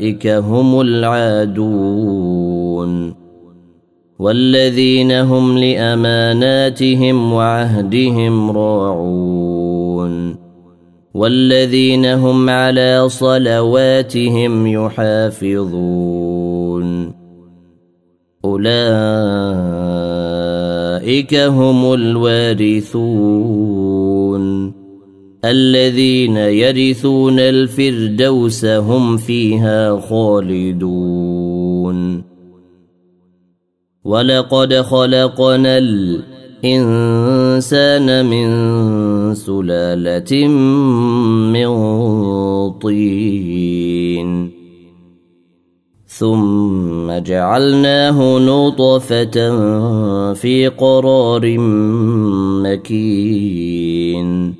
أولئك هم العادون. والذين هم لأماناتهم وعهدهم راعون. والذين هم على صلواتهم يحافظون. أولئك هم الوارثون. الذين يرثون الفردوس هم فيها خالدون. ولقد خلقنا الإنسان من سلالة من طين. ثم جعلناه نطفة في قرار مكين.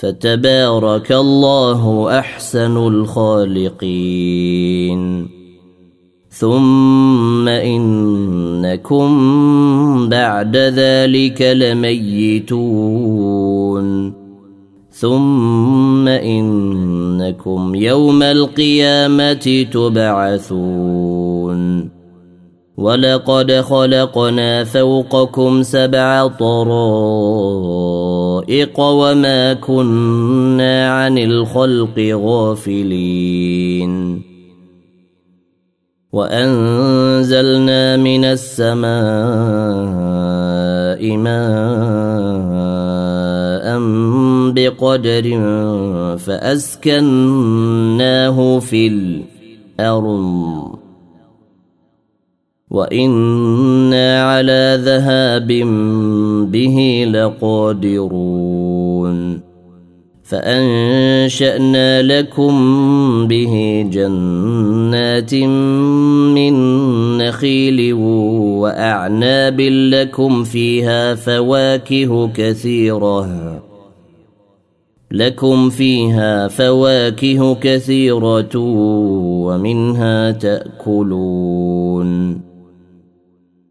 فتبارك الله أحسن الخالقين. ثم إنكم بعد ذلك لميتون. ثم إنكم يوم القيامة تبعثون. ولقد خلقنا فوقكم سبع طرائق. وما كنا عن الخلق غافلين. وأنزلنا من السماء ماء بقدر فأسكناه في الأرض. وأنا على ذهاب به لقادرون فانشانا لكم به جنات من نخيل واعناب لكم فيها فواكه كثيره لكم فيها فواكه كثيره ومنها تاكلون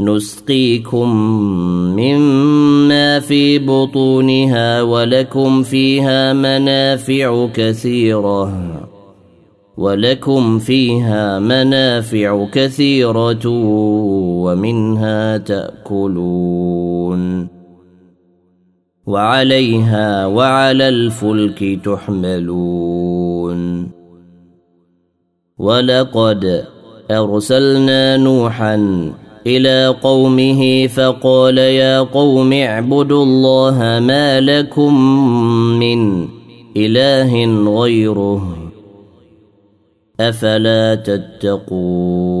نسقيكم مما في بطونها ولكم فيها منافع كثيرة. ولكم فيها منافع كثيرة ومنها تأكلون. وعليها وعلى الفلك تحملون. ولقد أرسلنا نوحا إلى قومه فقال يا قوم اعبدوا الله ما لكم من إله غيره أفلا تتقون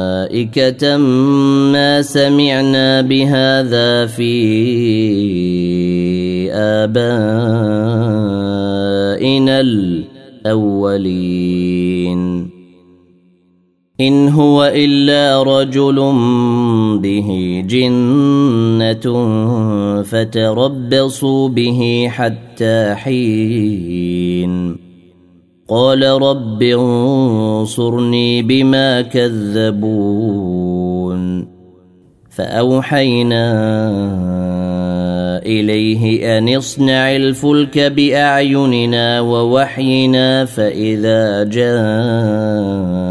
ما سمعنا بهذا في آبائنا الأولين. إن هو إلا رجل به جنة فتربصوا به حتى حين. قال رب انصرني بما كذبون. فأوحينا إليه أن اصنع الفلك بأعيننا ووحينا فإذا جاء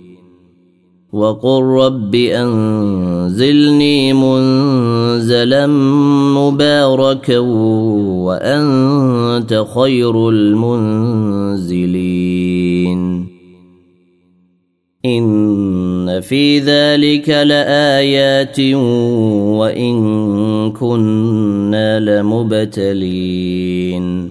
وقل رب أنزلني منزلا مباركا وأنت خير المنزلين. إن في ذلك لآيات وإن كنا لمبتلين.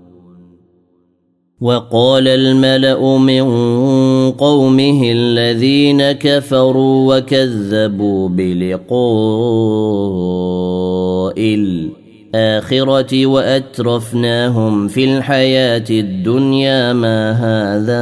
وقال الملأ من قومه الذين كفروا وكذبوا بلقاء الآخرة وأترفناهم في الحياة الدنيا ما هذا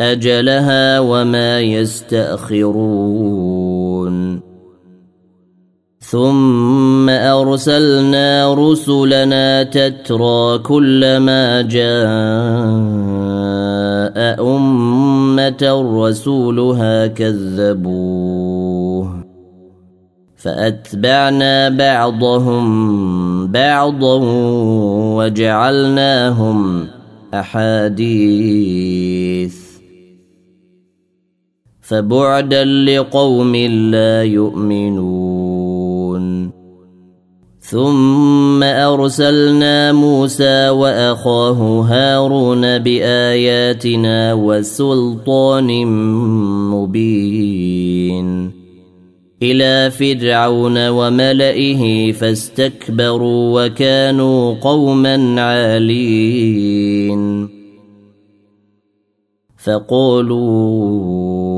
أجلها وما يستأخرون. ثم أرسلنا رسلنا تترى كلما جاء أمة رسولها كذبوه. فأتبعنا بعضهم بعضا وجعلناهم أحاديث فبعدا لقوم لا يؤمنون. ثم أرسلنا موسى وأخاه هارون بآياتنا وسلطان مبين. إلى فرعون وملئه فاستكبروا وكانوا قوما عالين. فقولوا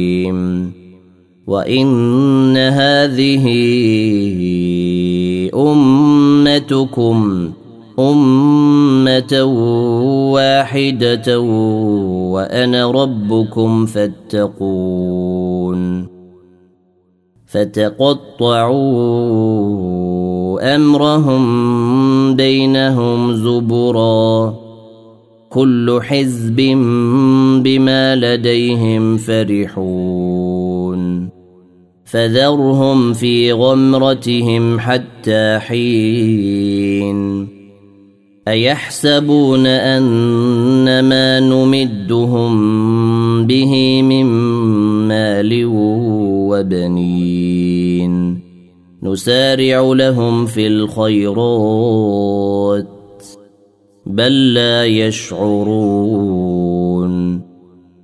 وان هذه امتكم امه واحدة وأنا ربكم فاتقون فتقطعوا امرهم بينهم زبرا كل حزب بما لديهم فرحون فذرهم في غمرتهم حتى حين. أيحسبون ان ما نمدهم به من مال وبنين. نسارع لهم في الخيرات بل لا يشعرون.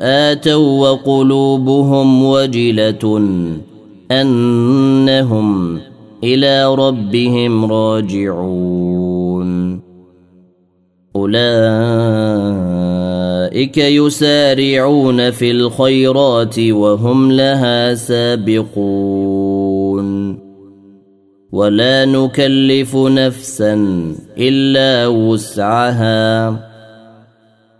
آتوا وقلوبهم وجلة أنهم إلى ربهم راجعون. أولئك يسارعون في الخيرات وهم لها سابقون. ولا نكلف نفسا إلا وسعها.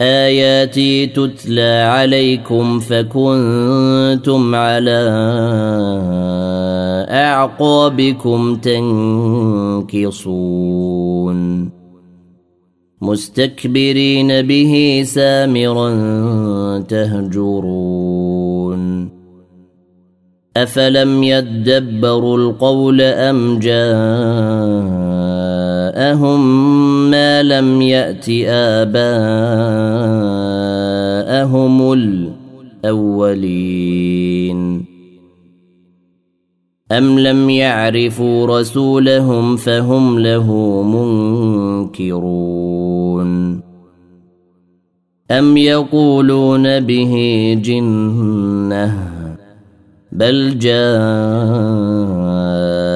آياتي تتلى عليكم فكنتم على أعقابكم تنكصون. مستكبرين به سامرا تهجرون. أفلم يدبروا القول أم جاءهم ما لم يأت آباءهم الأولين. أم لم يعرفوا رسولهم فهم له منكرون. أم يقولون به جنة بل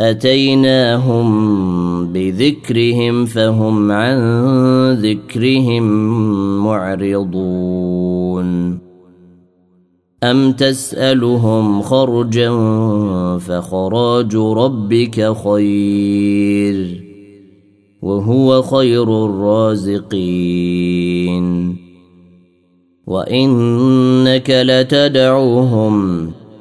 أتيناهم بذكرهم فهم عن ذكرهم معرضون. أم تسألهم خرجا فخراج ربك خير وهو خير الرازقين. وإنك لتدعوهم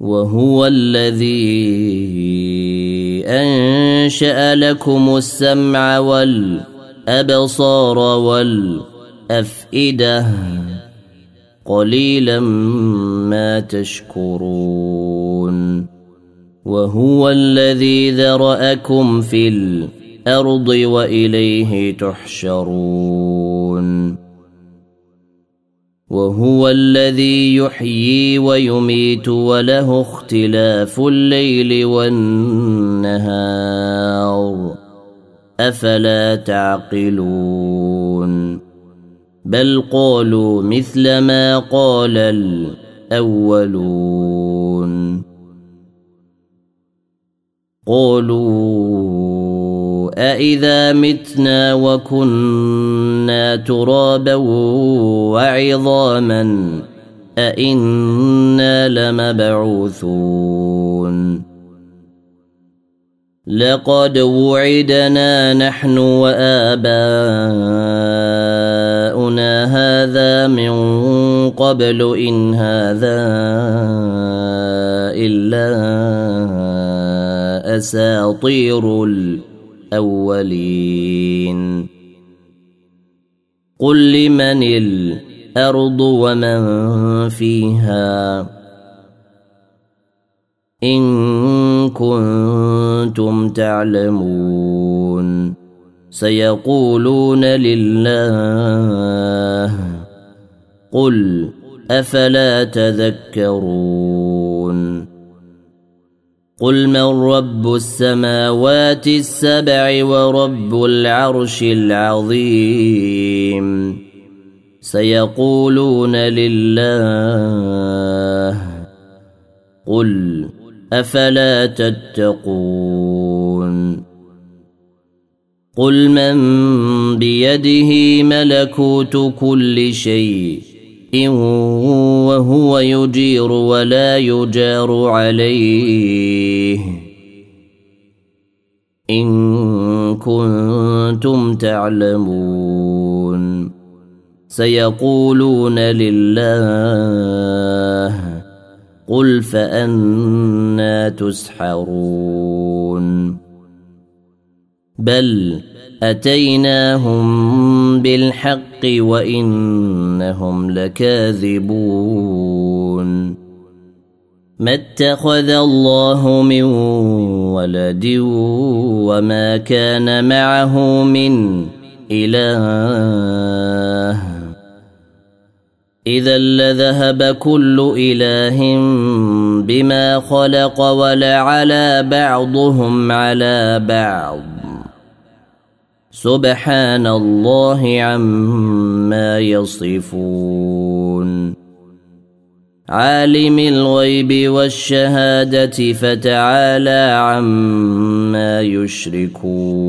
وهو الذي أنشأ لكم السمع والأبصار والأفئدة قليلا ما تشكرون وهو الذي ذرأكم في الأرض وإليه تحشرون وهو الذي يحيي ويميت وله اختلاف الليل والنهار. أفلا تعقلون؟ بل قالوا مثل ما قال الأولون. قالوا أإذا متنا وكنا ترابا وعظاما أإنا لمبعوثون لقد وعدنا نحن وآباؤنا هذا من قبل إن هذا إلا اساطير الأولين. قل لمن الأرض ومن فيها؟ إن كنتم تعلمون. سيقولون لله. قل أفلا تذكرون. قل من رب السماوات السبع ورب العرش العظيم سيقولون لله قل افلا تتقون قل من بيده ملكوت كل شيء وهو يجير ولا يجار عليه. إن كنتم تعلمون. سيقولون لله قل فأنا تسحرون. بل أتيناهم بالحق وإنهم لكاذبون. ما اتخذ الله من ولد وما كان معه من إله. إذا لذهب كل إله بما خلق ولعلى بعضهم على بعض. سبحان الله عما يصفون. عالم الغيب والشهادة فتعالى عما يشركون.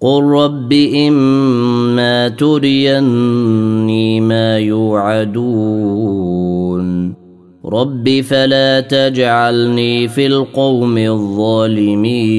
قل رب إما تريني ما يوعدون. رب فلا تجعلني في القوم الظالمين.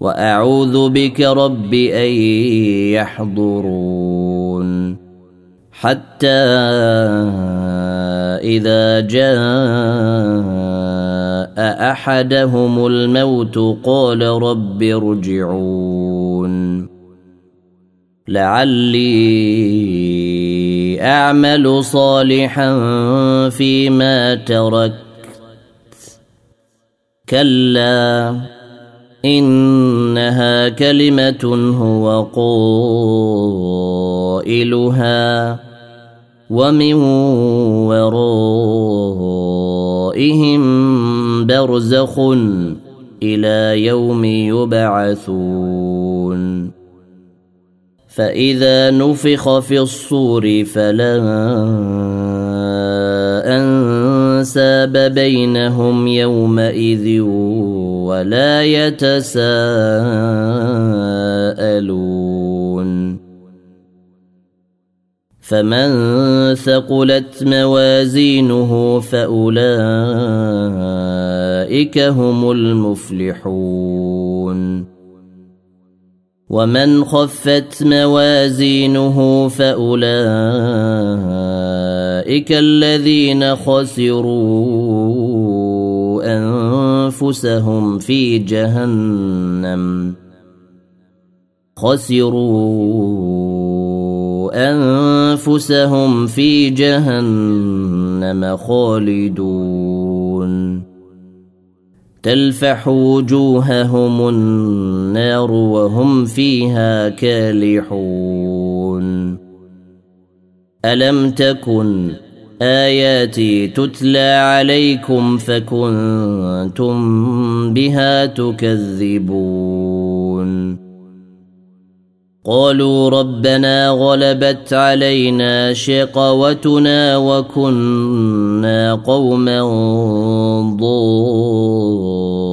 وأعوذ بك رب أن يحضرون. حتى إذا جاء أحدهم الموت قال رب ارجعون. لعلي أعمل صالحا فيما تركت. كلا إنها كلمة هو قائلها ومن ورائهم برزخ إلى يوم يبعثون. فإذا نفخ في الصور فلا انساب بينهم يومئذ ولا يتساءلون. فمن ثقلت موازينه فأولئك هم المفلحون. ومن خفت موازينه فأولئك الذين خسروا انفسهم في جهنم خسروا انفسهم في جهنم خالدون تلفح وجوههم النار وهم فيها كالحون ألم تكن آياتي تتلى عليكم فكنتم بها تكذبون؟ قالوا ربنا غلبت علينا شقوتنا وكنا قوما ضالين.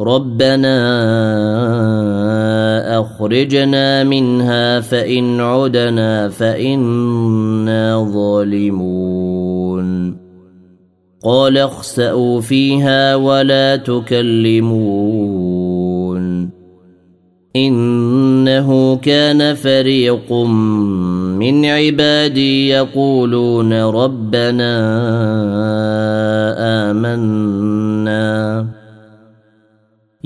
ربنا اخرجنا منها فان عدنا فانا ظالمون قال اخسأوا فيها ولا تكلمون انه كان فريق من عبادي يقولون ربنا امنا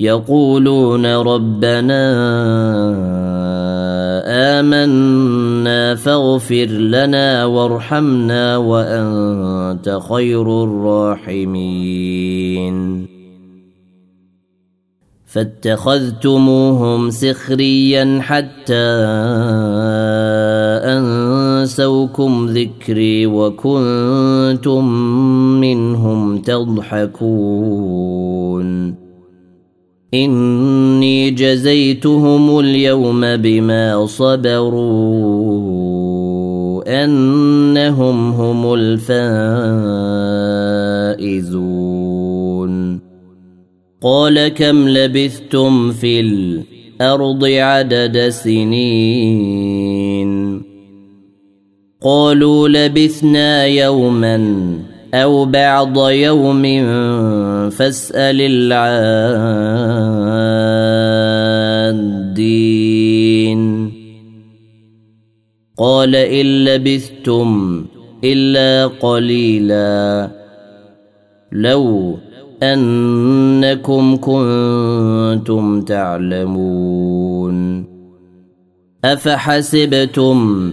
يقولون ربنا آمنا فاغفر لنا وارحمنا وأنت خير الراحمين. فاتخذتموهم سخريا حتى أنسوكم ذكري وكنتم منهم تضحكون. إني جزيتهم اليوم بما صبروا أنهم هم الفائزون. قال كم لبثتم في الأرض عدد سنين؟ قالوا لبثنا يوما أو بعض يوم فاسال العادين قال ان لبثتم الا قليلا لو انكم كنتم تعلمون افحسبتم